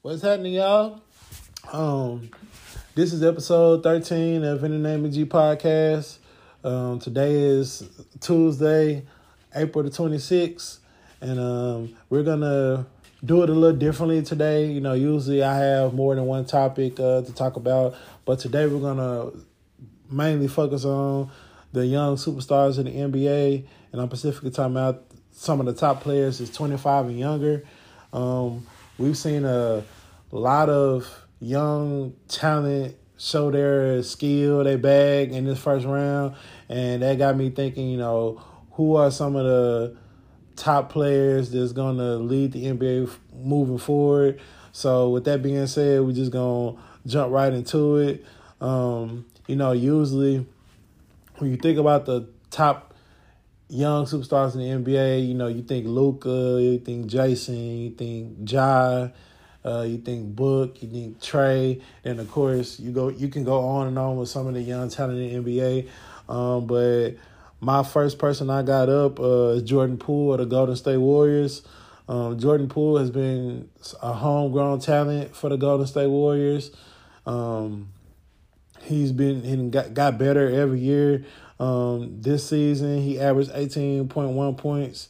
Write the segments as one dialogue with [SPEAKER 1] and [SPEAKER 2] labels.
[SPEAKER 1] What's happening, y'all? Um, this is episode 13 of In the Name of G podcast. Um, today is Tuesday, April the 26th, and um, we're gonna do it a little differently today. You know, usually I have more than one topic uh, to talk about, but today we're gonna mainly focus on the young superstars in the NBA, and I'm specifically talking about some of the top players is 25 and younger. Um, we've seen a lot of young talent show their skill, their bag in this first round, and that got me thinking. You know, who are some of the top players that's gonna lead the NBA moving forward? So, with that being said, we're just gonna jump right into it. Um, you know, usually when you think about the top young superstars in the NBA, you know, you think Luka, you think Jayson, you think Ja, uh, you think Book, you think Trae, and of course you go you can go on and on with some of the young talent in the NBA. Um, but my first person I got up uh, is Jordan Poole of the Golden State Warriors. Um, Jordan Poole has been a homegrown talent for the Golden State Warriors. Um, he's been he got got better every year. Um, this season, he averaged 18.1 points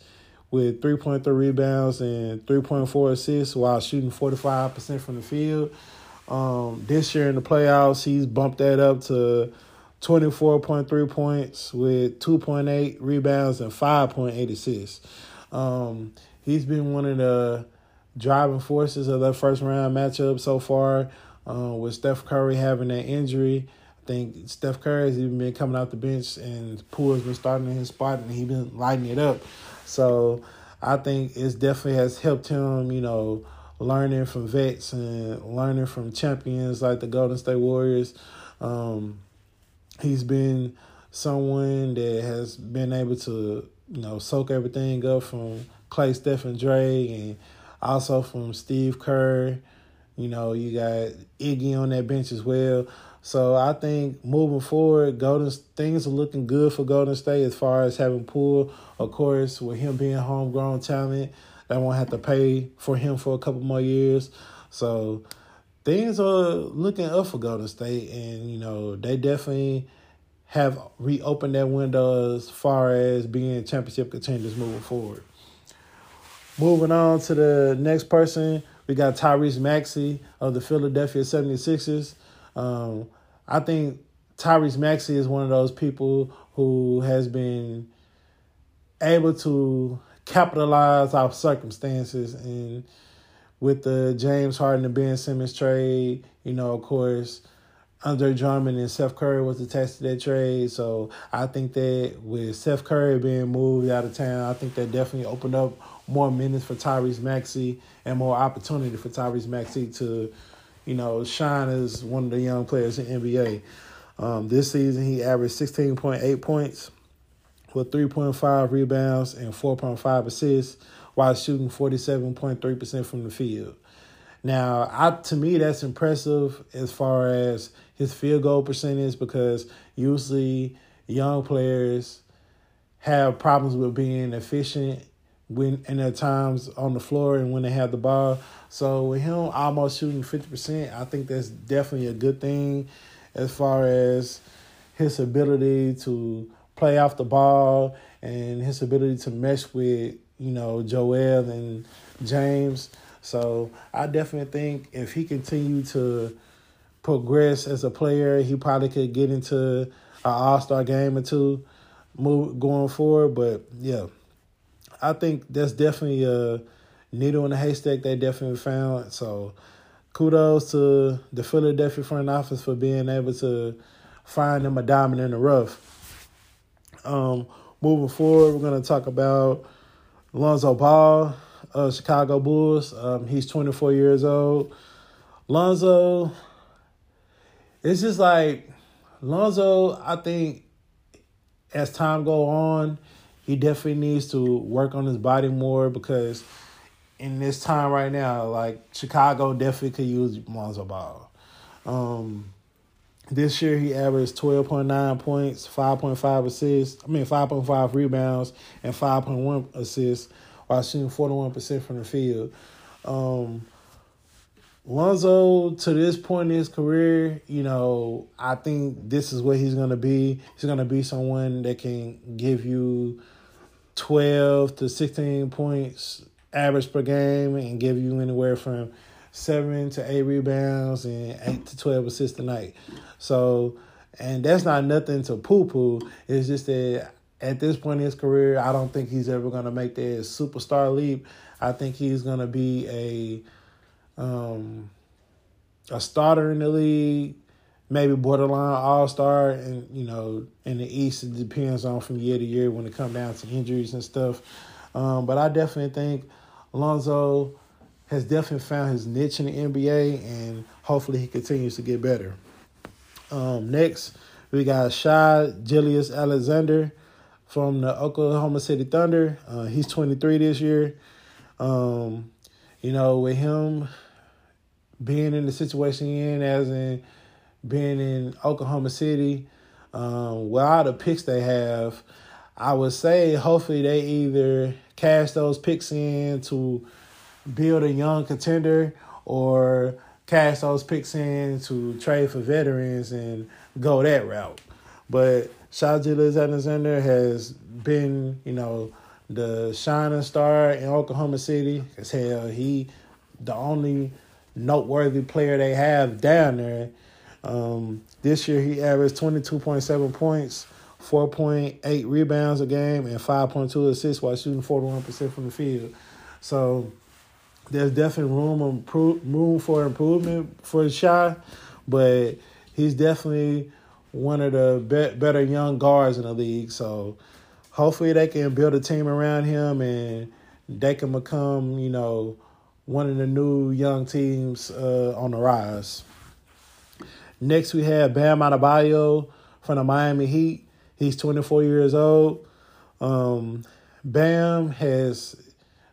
[SPEAKER 1] with 3.3 rebounds and 3.4 assists while shooting 45% from the field. Um, this year in the playoffs, he's bumped that up to 24.3 points with 2.8 rebounds and 5.8 assists. Um, he's been one of the driving forces of that first round matchup so far, uh, with Steph Curry having that injury think Steph Curry has even been coming off the bench and Poole's been starting in his spot and he's been lighting it up. So I think it's definitely has helped him, you know, learning from vets and learning from champions like the Golden State Warriors. Um, he's been someone that has been able to, you know, soak everything up from Clay, Steph, and Dre, and also from Steve Kerr. You know, you got Iggy on that bench as well. So I think moving forward, Golden things are looking good for Golden State as far as having Poole. Of course, with him being homegrown talent, they won't have to pay for him for a couple more years. So things are looking up for Golden State, and you know they definitely have reopened that window as far as being championship contenders moving forward. Moving on to the next person, we got Tyrese Maxey of the Philadelphia 76ers. Um, I think Tyrese Maxey is one of those people who has been able to capitalize off circumstances and with the James Harden and Ben Simmons trade, you know, of course, Andre Drummond and Seth Curry was attached to that trade. So I think that with Seth Curry being moved out of town, I think that definitely opened up more minutes for Tyrese Maxey and more opportunity for Tyrese Maxey to you know, shine is one of the young players in NBA. Um, this season, he averaged 16.8 points with 3.5 rebounds and 4.5 assists while shooting 47.3% from the field. Now, I, to me, that's impressive as far as his field goal percentage because usually young players have problems with being efficient when and at times on the floor and when they have the ball. So with him almost shooting fifty percent, I think that's definitely a good thing as far as his ability to play off the ball and his ability to mesh with, you know, Joel and James. So I definitely think if he continued to progress as a player, he probably could get into an all star game or two move going forward. But yeah, I think that's definitely a needle in the haystack they definitely found. So kudos to the Philadelphia front office for being able to find them a diamond in the rough. Um, moving forward, we're going to talk about Lonzo Ball of Chicago Bulls. Um, he's 24 years old. Lonzo, it's just like Lonzo, I think as time go on, he definitely needs to work on his body more because in this time right now, like Chicago definitely could use Lonzo Ball. Um, this year he averaged twelve point nine points, five point five assists. I mean five point five rebounds and five point one assists while shooting forty one percent from the field. Um, Lonzo, to this point in his career, you know, I think this is what he's going to be. He's going to be someone that can give you 12 to 16 points average per game and give you anywhere from seven to eight rebounds and eight to 12 assists a night. So, and that's not nothing to poo poo. It's just that at this point in his career, I don't think he's ever going to make that superstar leap. I think he's going to be a um, a starter in the league, maybe borderline all star, and you know, in the East it depends on from year to year when it comes down to injuries and stuff. Um, but I definitely think Alonzo has definitely found his niche in the NBA, and hopefully he continues to get better. Um, next, we got Shai Gilgeous-Alexander from the Oklahoma City Thunder. Uh, he's 23 this year. Um, you know, with him being in the situation in, as in being in Oklahoma City, um, with all the picks they have, I would say hopefully they either cash those picks in to build a young contender or cash those picks in to trade for veterans and go that route. But Shai Gilgeous-Alexander has been, you know, the shining star in Oklahoma City. As hell, he the only noteworthy player they have down there. Um, this year he averaged twenty two point seven points, four point eight rebounds a game, and five point two assists while shooting forty one percent from the field. So there's definitely room improve, room for improvement for Shai, but he's definitely one of the be- better young guards in the league. So hopefully they can build a team around him and they can become, you know, one of the new young teams uh, on the rise. Next, we have Bam Adebayo from the Miami Heat. He's 24 years old. Um, Bam has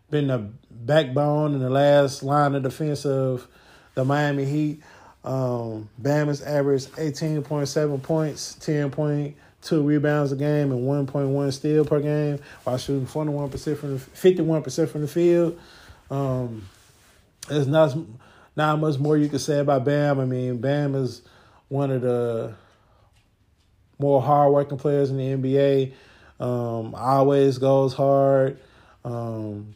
[SPEAKER 1] been the backbone in the last line of defense of the Miami Heat. Um, Bam has averaged 18.7 points, 10.2 rebounds a game, and 1.1 steal per game while shooting 41% from the 51% from the field. Um, there's not not much more you can say about Bam. I mean, Bam is one of the more hardworking players in the NBA. Um, always goes hard. Um,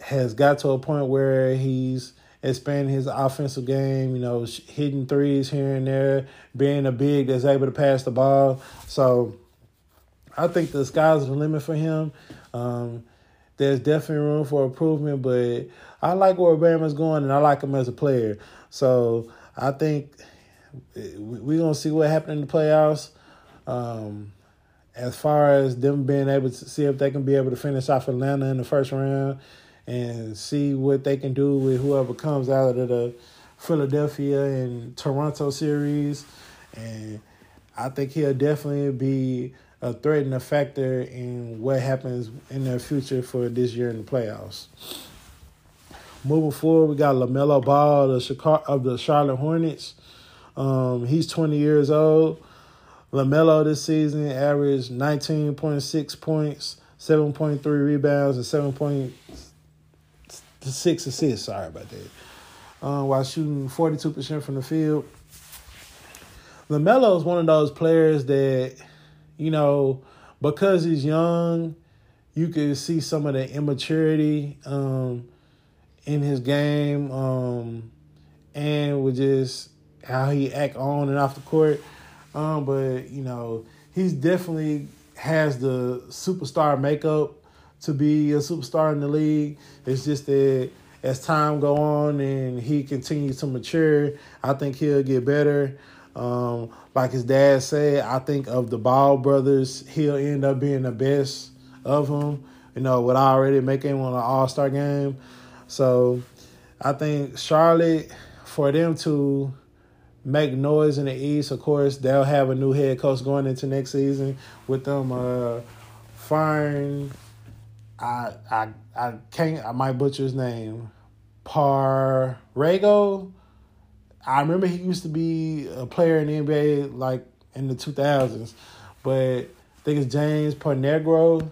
[SPEAKER 1] has got to a point where he's expanding his offensive game, you know, hitting threes here and there, being a big that's able to pass the ball. So I think the sky's the limit for him. Um, there's definitely room for improvement, but I like where Bama's going and I like him as a player. So I think we're to see what happens in the playoffs. Um, as far as them being able to see if they can be able to finish off Atlanta in the first round and see what they can do with whoever comes out of the Philadelphia and Toronto series. And I think he'll definitely be a threat and a factor in what happens in their future for this year in the playoffs. Moving forward, we got LaMelo Ball the of the Charlotte Hornets. Um, he's 20 years old. LaMelo this season averaged 19.6 points, 7.3 rebounds, and 7.6 assists. Sorry about that. Um, while shooting 42% from the field. LaMelo is one of those players that, you know, because he's young, you can see some of the immaturity um, in his game um, and with just how he act on and off the court. Um, but, you know, he's definitely has the superstar makeup to be a superstar in the league. It's just that as time go on and he continues to mature, I think he'll get better. Um, like his dad said, I think of the Ball brothers, he'll end up being the best of them. You know, with already making one an All Star game. So I think Charlotte, for them to make noise in the East, of course, they'll have a new head coach going into next season with them uh, firing I I I can't I might butcher his name. Parrego. I remember he used to be a player in the NBA like in the two thousands, but I think it's James Parnegro.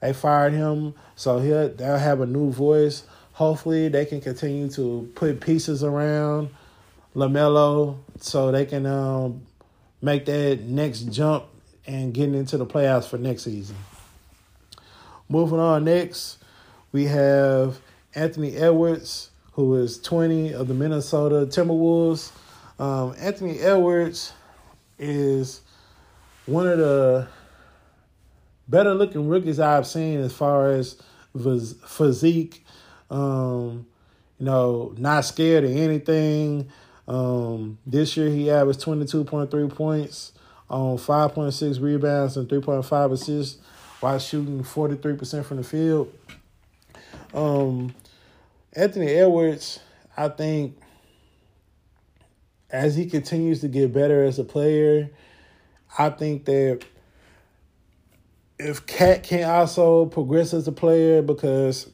[SPEAKER 1] They fired him, so he'll they'll have a new voice. hopefully they can continue to put pieces around LaMelo so they can um, make that next jump and getting into the playoffs for next season. Moving on next, we have Anthony Edwards, who is 20 of the Minnesota Timberwolves. Um, Anthony Edwards is one of the better looking rookies I've seen as far as physique. Um, you know, not scared of anything. Um, this year he averaged 22.3 points on 5.6 rebounds and 3.5 assists while shooting 43% from the field. Um, Anthony Edwards, I think, as he continues to get better as a player, I think that if KAT can also progress as a player, because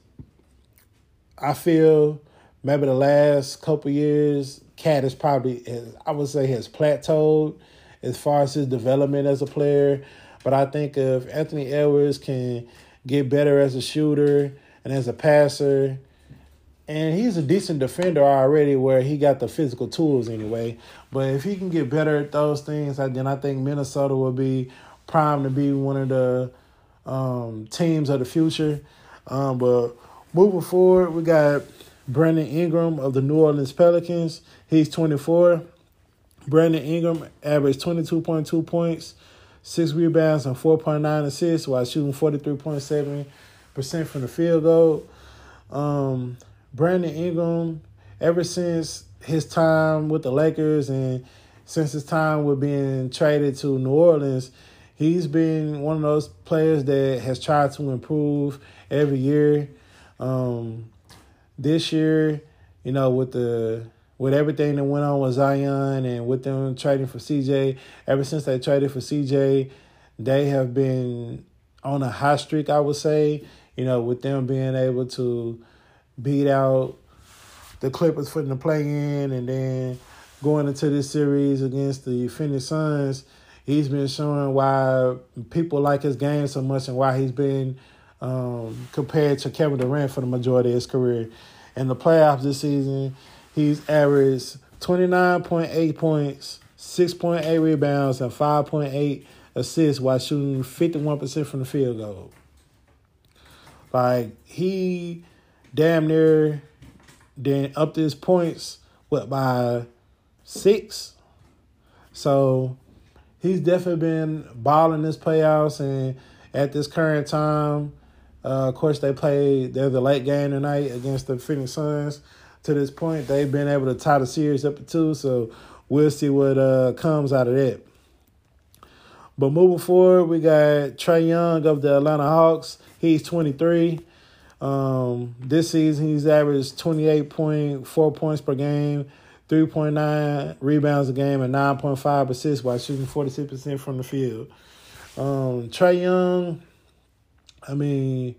[SPEAKER 1] I feel maybe the last couple years, KAT is probably, I would say, has plateaued as far as his development as a player. But I think if Anthony Edwards can get better as a shooter and as a passer, and he's a decent defender already where he got the physical tools anyway. But if he can get better at those things, then I think Minnesota will be primed to be one of the um, teams of the future. Um, but moving forward, we got Brandon Ingram of the New Orleans Pelicans. He's 24. Brandon Ingram averaged 22.2 points, six rebounds, and 4.9 assists while shooting 43.7% from the field goal. Um, Brandon Ingram, ever since his time with the Lakers and since his time with being traded to New Orleans, he's been one of those players that has tried to improve every year. Um, this year, you know, with the with everything that went on with Zion and with them trading for CJ, ever since they traded for CJ, they have been on a high streak, I would say. You know, with them being able to beat out the Clippers for the play in and then going into this series against the Phoenix Suns, he's been showing why people like his game so much and why he's been um, compared to Kevin Durant for the majority of his career. In the playoffs this season, He's averaged 29.8 points, 6.8 rebounds, and 5.8 assists while shooting 51% from the field goal. Like, he damn near then upped his points, what, by six? So, he's definitely been balling this playoffs, and at this current time, uh, of course, they play, they're the late game tonight against the Phoenix Suns to this point. They've been able to tie the series up to two, so we'll see what uh, comes out of that. But moving forward, we got Trae Young of the Atlanta Hawks. He's 23. Um, this season, he's averaged 28.4 points per game, 3.9 rebounds a game, and 9.5 assists while shooting 46% from the field. Um, Trae Young, I mean,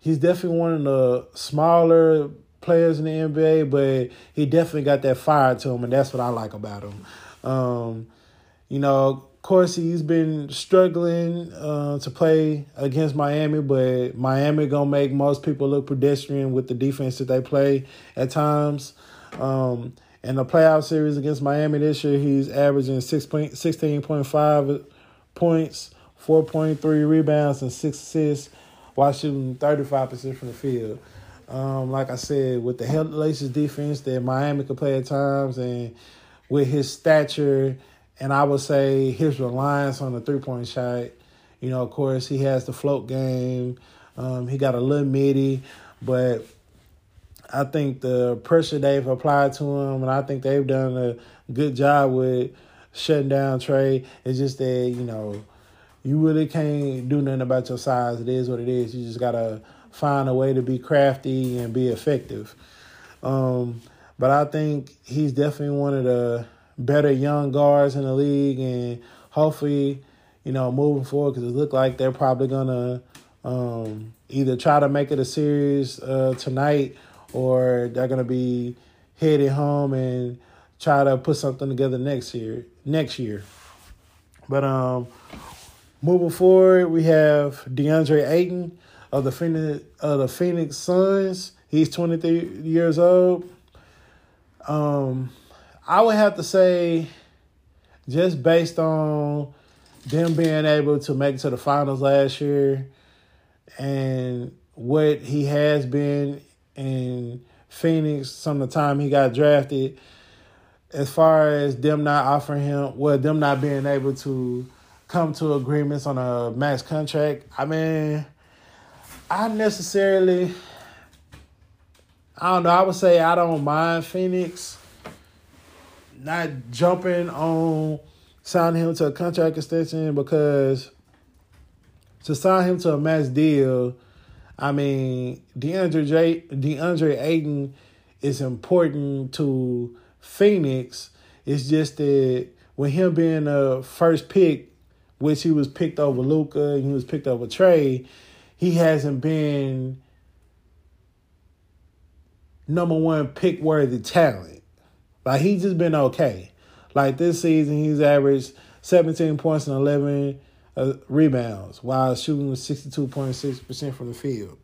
[SPEAKER 1] he's definitely one of the smaller players in the NBA, but he definitely got that fire to him, and that's what I like about him. Um, you know, of course, he's been struggling uh, to play against Miami, but Miami gonna make most people look pedestrian with the defense that they play at times. Um, in the playoff series against Miami this year, he's averaging 6 point, 16.5 points, 4.3 rebounds, and 6 assists while shooting 35% from the field. Um, like I said, with the Hellacious defense that Miami could play at times, and with his stature, and I would say his reliance on the three point shot. You know, of course, he has the float game. Um, he got a little midi, but I think the pressure they've applied to him, and I think they've done a good job with shutting down Trae. It's just that you know, you really can't do nothing about your size. It is what it is. You just gotta find a way to be crafty and be effective. Um, but I think he's definitely one of the better young guards in the league, and hopefully, you know, moving forward, because it looked like they're probably gonna um, either try to make it a series uh, tonight, or they're gonna be headed home and try to put something together next year. Next year, but um, moving forward, we have DeAndre Ayton of the Phoenix, of the Phoenix Suns. He's 23 years old. Um, I would have to say, just based on them being able to make it to the finals last year and what he has been in Phoenix from the time he got drafted, as far as them not offering him, well, them not being able to come to agreements on a max contract, I mean, I necessarily, I don't know, I would say I don't mind Phoenix not jumping on signing him to a contract extension because to sign him to a max deal, I mean, DeAndre J, DeAndre Ayton is important to Phoenix. It's just that with him being a first pick, which he was picked over Luka, and he was picked over Trae, he hasn't been number one pick worthy talent. Like he's just been okay. Like this season, he's averaged 17 points and 11 uh, rebounds while shooting 62.6% from the field.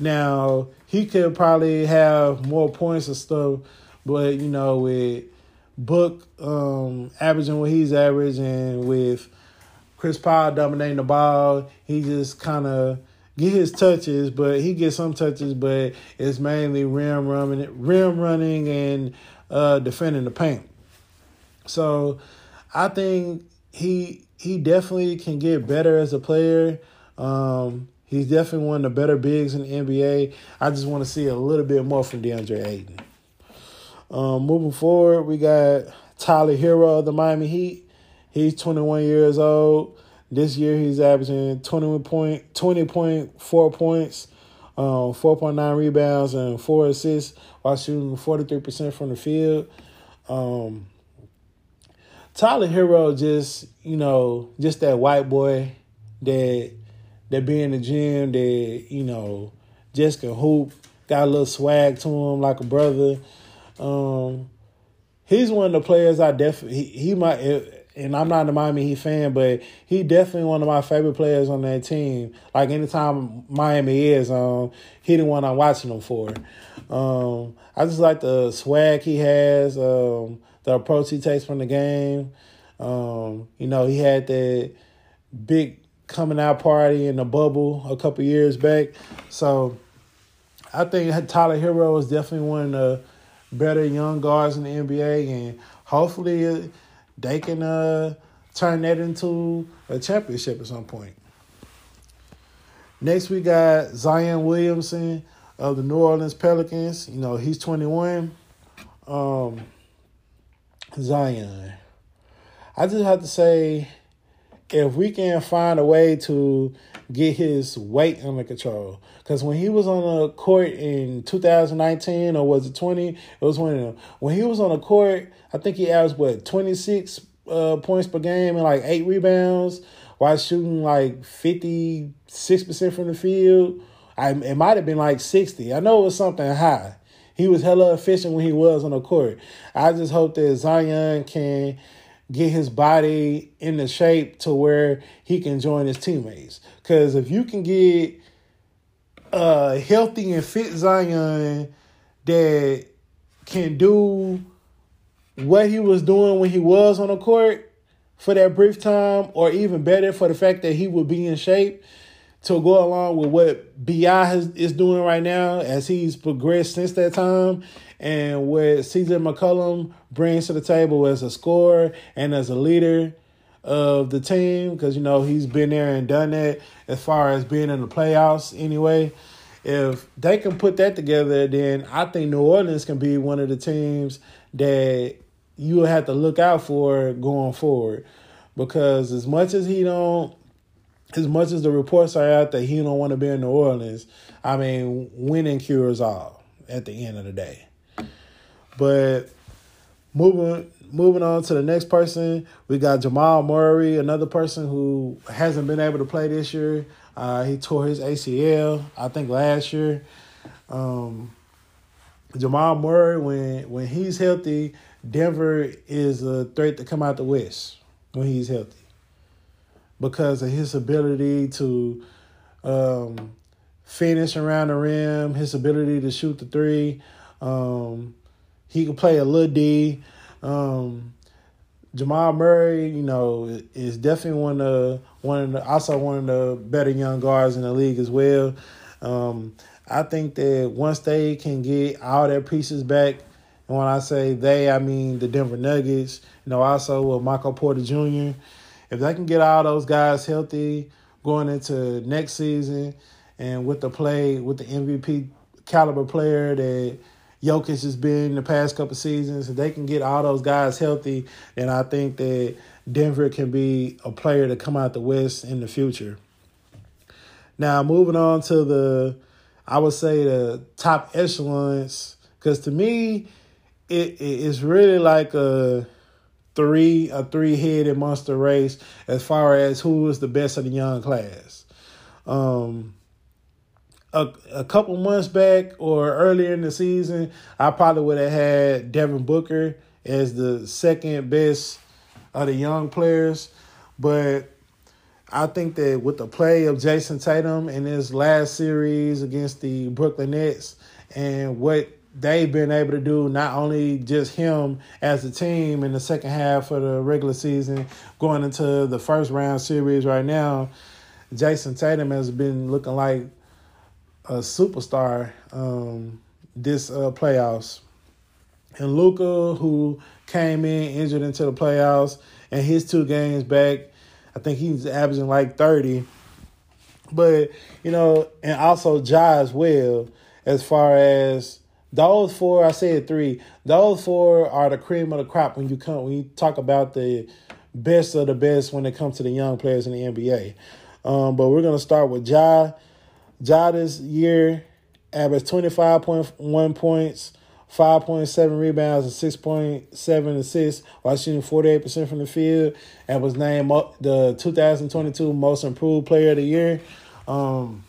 [SPEAKER 1] Now, he could probably have more points and stuff, but you know, with Book um, averaging what he's averaging, with Chris Paul dominating the ball, he just kind of get his touches, but he gets some touches, but it's mainly rim running, rim running, and uh, defending the paint. So, I think he he definitely can get better as a player. Um, he's definitely one of the better bigs in the NBA. I just want to see a little bit more from DeAndre Ayton. Um, moving forward, we got Tyler Herro of the Miami Heat. He's 21 years old. This year he's averaging 20 point, 20.4 points, um, 4.9 rebounds, and 4 assists while shooting 43% from the field. Um, Tyler Herro just, you know, just that white boy that that be in the gym that, you know, just can hoop, got a little swag to him like a brother. Um, he's one of the players I definitely he, he might and I'm not a Miami Heat fan, but he definitely one of my favorite players on that team. Like anytime Miami is on, um, he the one I'm watching them for. Um, I just like the swag he has, um, the approach he takes from the game. Um, you know, he had that big coming out party in the bubble a couple years back. So I think Tyler Herro is definitely one of the better young guards in the NBA, and hopefully they can uh, turn that into a championship at some point. Next, we got Zion Williamson of the New Orleans Pelicans. You know, he's 21. Um, Zion. I just have to say, if we can find a way to get his weight under control. Because when he was on the court in 2019, or was it 20? It was one of them. When he was on the court, I think he averaged, what, 26 uh, points per game and like eight rebounds while shooting like 56% from the field. I, it might have been like 60. I know it was something high. He was hella efficient when he was on the court. I just hope that Zion can get his body in the shape to where he can join his teammates. Because if you can get a healthy and fit Zion that can do what he was doing when he was on the court for that brief time, or even better for the fact that he would be in shape to go along with what Bi has, is doing right now as he's progressed since that time, and what CJ McCollum brings to the table as a scorer and as a leader of the team, because you know he's been there and done that as far as being in the playoffs anyway. If they can put that together, then I think New Orleans can be one of the teams that you will have to look out for going forward. Because as much as he don't as much as the reports are out that he don't want to be in New Orleans, I mean, winning cures all at the end of the day. But moving moving on to the next person, we got Jamal Murray, another person who hasn't been able to play this year. Uh, he tore his ACL, I think, last year. Um, Jamal Murray, when when he's healthy, Denver is a threat to come out the West when he's healthy because of his ability to um, finish around the rim, his ability to shoot the three. Um, he can play a little D. Um, Jamal Murray, you know, is definitely one of the, one of the, also one of the better young guards in the league as well. Um, I think that once they can get all their pieces back, and when I say they, I mean the Denver Nuggets, you know, also with Michael Porter Jr. If they can get all those guys healthy going into next season, and with the play with the MVP caliber player that Jokic has been the past couple seasons, if they can get all those guys healthy, then I think that Denver can be a player to come out the West in the future. Now, moving on to the, I would say the top echelons, because to me, it it's really like a three a three headed monster race as far as who is the best of the young class. Um, a, a couple months back or earlier in the season, I probably would have had Devin Booker as the second best of the young players. But I think that with the play of Jayson Tatum in his last series against the Brooklyn Nets and what they've been able to do, not only just him as a team in the second half of the regular season, going into the first round series right now, Jayson Tatum has been looking like a superstar um, this uh, playoffs. And Luka, who came in injured into the playoffs, and his two games back, I think he's averaging like 30. But, you know, and also Ja as well, as far as those four, I said three, those four are the cream of the crop when you come when you talk about the best of the best when it comes to the young players in the NBA. Um, but we're gonna start with Ja. Ja this year averaged 25.1 points, 5.7 rebounds, and 6.7 assists while shooting 48% from the field and was named the 2022 Most Improved Player of the Year. Um,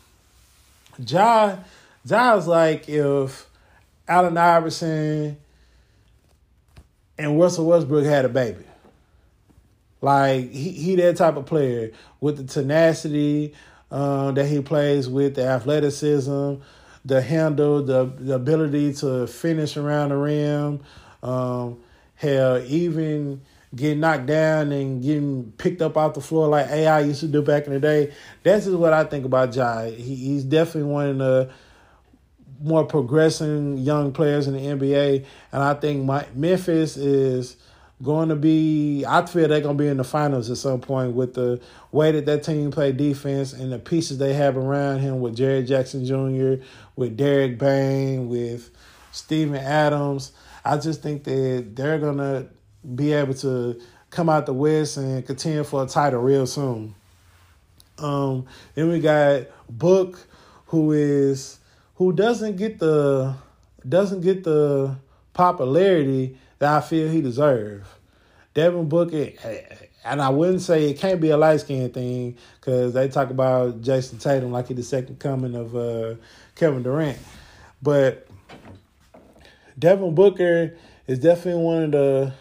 [SPEAKER 1] Ja, Ja is like if Allen Iverson and Russell Westbrook had a baby. Like he, he that type of player with the tenacity, um, that he plays with, the athleticism, the handle, the, the ability to finish around the rim. Um, hell, even getting knocked down and getting picked up off the floor like AI used to do back in the day. That's just what I think about Ja. He, he's definitely one of the more progressing young players in the NBA, and I think my Memphis is going to be. I feel they're going to be in the finals at some point with the way that that team play defense and the pieces they have around him with Jaren Jackson Jr., with Derek Bane, with Steven Adams. I just think that they're going to be able to come out the West and contend for a title real soon. Um, then we got Book, who is who doesn't get the doesn't get the popularity that I feel he deserves. Devin Booker, and I wouldn't say it can't be a light skin thing because they talk about Jayson Tatum like he's the second coming of uh, Kevin Durant, but Devin Booker is definitely one of the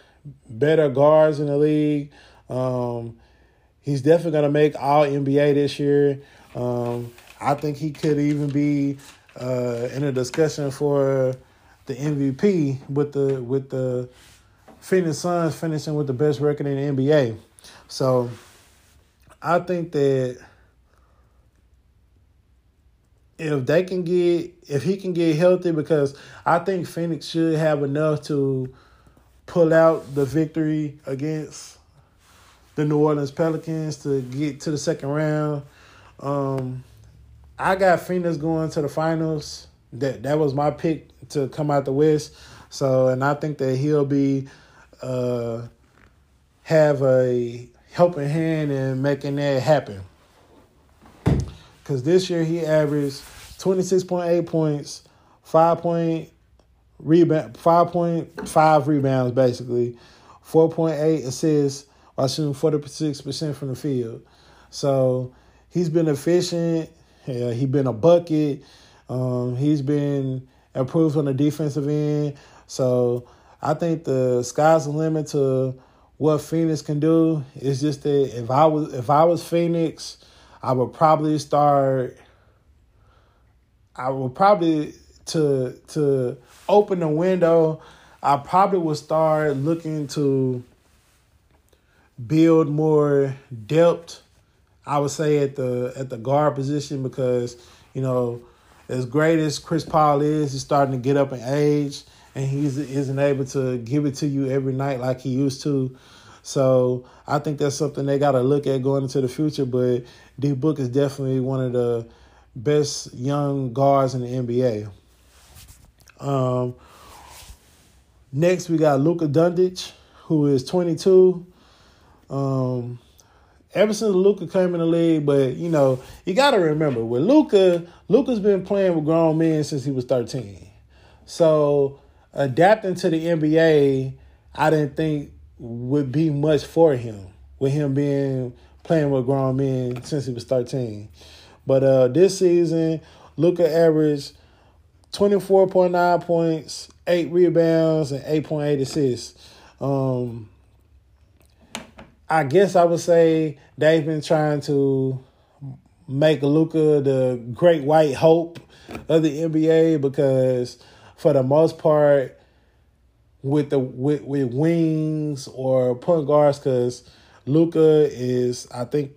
[SPEAKER 1] better guards in the league. Um, he's definitely going to make All NBA this year. Um, I think he could even be uh, in a discussion for the MVP with the with the Phoenix Suns finishing with the best record in the NBA. So I think that if they can get if he can get healthy because I think Phoenix should have enough to pull out the victory against the New Orleans Pelicans to get to the second round. Um, I got Phoenix going to the finals. That that was my pick to come out the West. So, and I think that he'll be uh, have a helping hand in making that happen. Because this year he averaged twenty six point eight points, five point rebound, five point five rebounds basically, four point eight assists while shooting forty six percent from the field. So he's been efficient. Yeah, he been a bucket. Um, he's been improved on the defensive end. So I think the sky's the limit to what Phoenix can do. It's just that if I was if I was Phoenix, I would probably start I would probably to to open the window. I probably would start looking to build more depth. I would say at the at the guard position because you know as great as Chris Paul is, he's starting to get up in age and he isn't able to give it to you every night like he used to. So I think that's something they got to look at going into the future. But D Book is definitely one of the best young guards in the NBA. Um, next, we got Luka Doncic, who is 22. Um, ever since Luka came in the league, but you know, you got to remember with Luka, Luka's been playing with grown men since he was 13. So adapting to the NBA, I didn't think would be much for him with him being playing with grown men since he was 13. But uh, this season, Luka averaged 24.9 points, 8 rebounds, and 8.8 assists. Um, I guess I would say they've been trying to make Luka the great white hope of the NBA because for the most part, with the with, with wings or point guards, because Luka is I think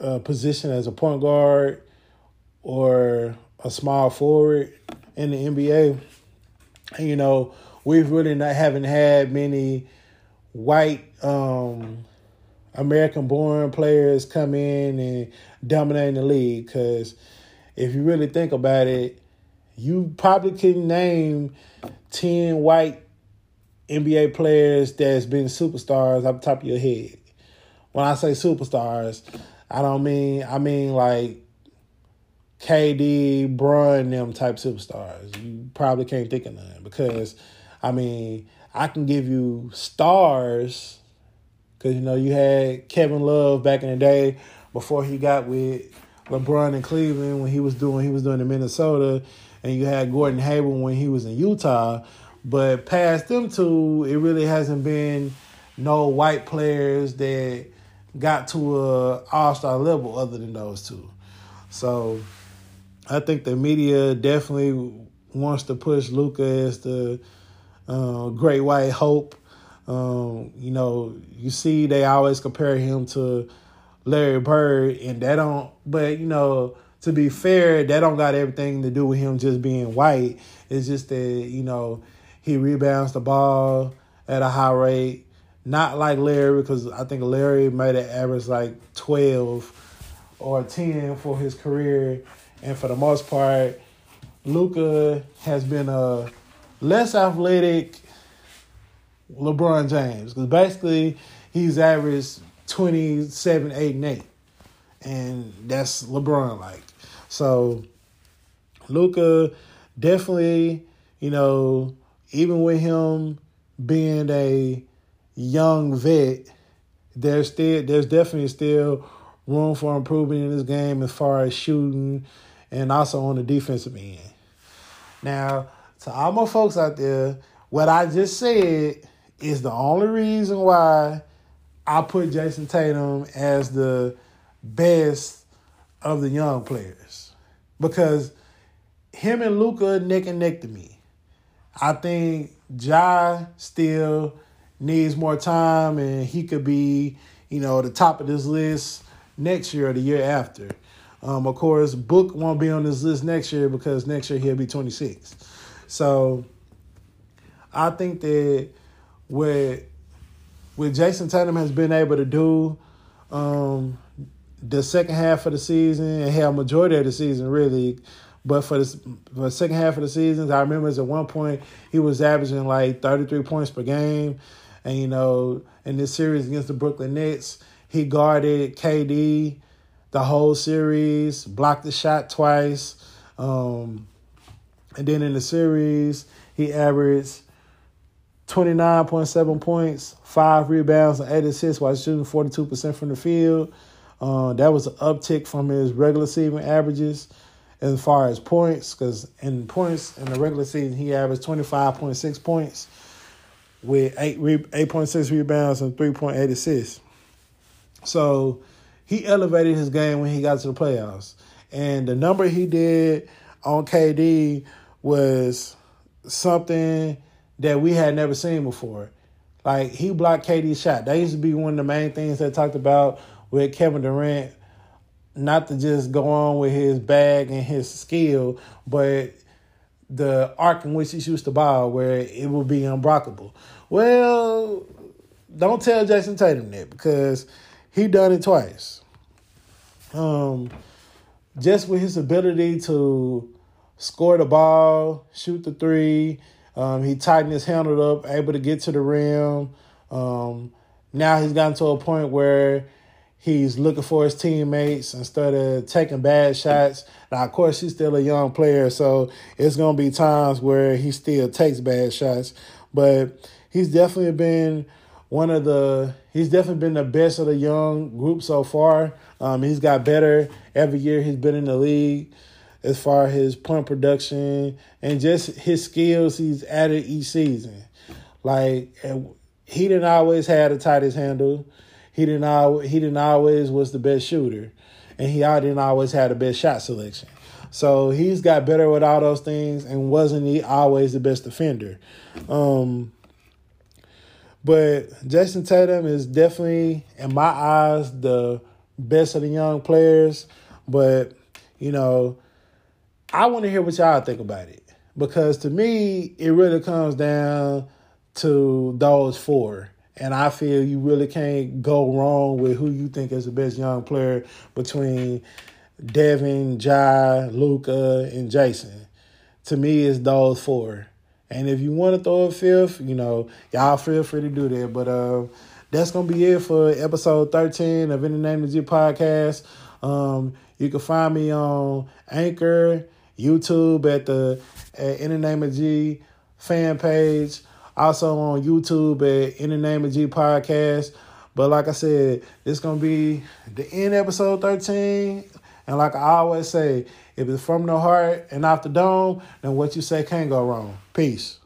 [SPEAKER 1] uh, positioned as a point guard or a small forward in the NBA. And, you know, we've really not haven't had many white um, American born players come in and dominate the league because if you really think about it, you probably can name 10 white NBA players that's been superstars off the top of your head. When I say superstars, I don't mean I mean like KD, Bron, them type superstars. You probably can't think of none because I mean I can give you stars because, you know, you had Kevin Love back in the day before he got with LeBron in Cleveland when he was doing he was doing in Minnesota, and you had Gordon Hayward when he was in Utah. But past them two, it really hasn't been no white players that got to a all star level other than those two. So I think the media definitely wants to push Luka as the uh, great white hope um, you know, you see they always compare him to Larry Bird, and that don't. But you know, to be fair, that don't got everything to do with him just being white. It's just that you know he rebounds the ball at a high rate. Not like Larry, because I think Larry made an average like twelve or ten for his career, and for the most part, Luka has been a less athletic LeBron James because basically he's averaged 27, 8, and 8. And that's LeBron like. So Luka definitely, you know, even with him being a young vet, there's still there's definitely still room for improvement in this game as far as shooting and also on the defensive end. Now, to all my folks out there, what I just said is the only reason why I put Jayson Tatum as the best of the young players. Because him and Luka neck and neck to me. I think Ja still needs more time and he could be, you know, the top of this list next year or the year after. Um, of course, Book won't be on this list next year because next year he'll be 26. So I think that what what Jayson Tatum has been able to do um, the second half of the season and hell majority of the season really. But for the, for the second half of the season, I remember at one point he was averaging like 33 points per game. And, you know, in this series against the Brooklyn Nets, he guarded KD the whole series, blocked the shot twice. Um, and then in the series, he averaged 29.7 points, five rebounds, and eight assists while shooting 42% from the field. Uh, that was an uptick from his regular season averages as far as points, because in points in the regular season, he averaged 25.6 points with 8 8.6 rebounds and 3.8 assists. So he elevated his game when he got to the playoffs. And the number he did on KD was something that we had never seen before. Like he blocked KD's shot. That used to be one of the main things that talked about with Kevin Durant. Not to just go on with his bag and his skill, but the arc in which he shoots the ball where it will be unblockable. Well, don't tell Jayson Tatum that because he done it twice. Um, just with his ability to score the ball, shoot the three, um, he tightened his handle up, able to get to the rim. Um, now he's gotten to a point where he's looking for his teammates instead of taking bad shots. Now, of course, he's still a young player, so it's going to be times where he still takes bad shots. But he's definitely been one of the he's definitely been the best of the young group so far. Um, he's got better every year he's been in the league as far as his point production and just his skills he's added each season. Like he didn't always have the tightest handle. He didn't always, he didn't always was the best shooter, and he didn't always had the best shot selection. So he's got better with all those things, and wasn't he always the best defender? Um, but Jayson Tatum is definitely, in my eyes, the best of the young players. But you know, I want to hear what y'all think about it because to me, it really comes down to those four. And I feel you really can't go wrong with who you think is the best young player between Devin, Ja, Luka, and Jayson. To me, it's those four. And if you want to throw a fifth, you know, y'all feel free to do that. But uh, that's gonna be it for episode thirteen of In the Name of G podcast. Um, you can find me on Anchor, YouTube at the at In the Name of G fan page. Also on YouTube at In the Name of G Podcast. But like I said, it's gonna be the end episode 13. And like I always say, if it's from the heart and off the dome, then what you say can't go wrong. Peace.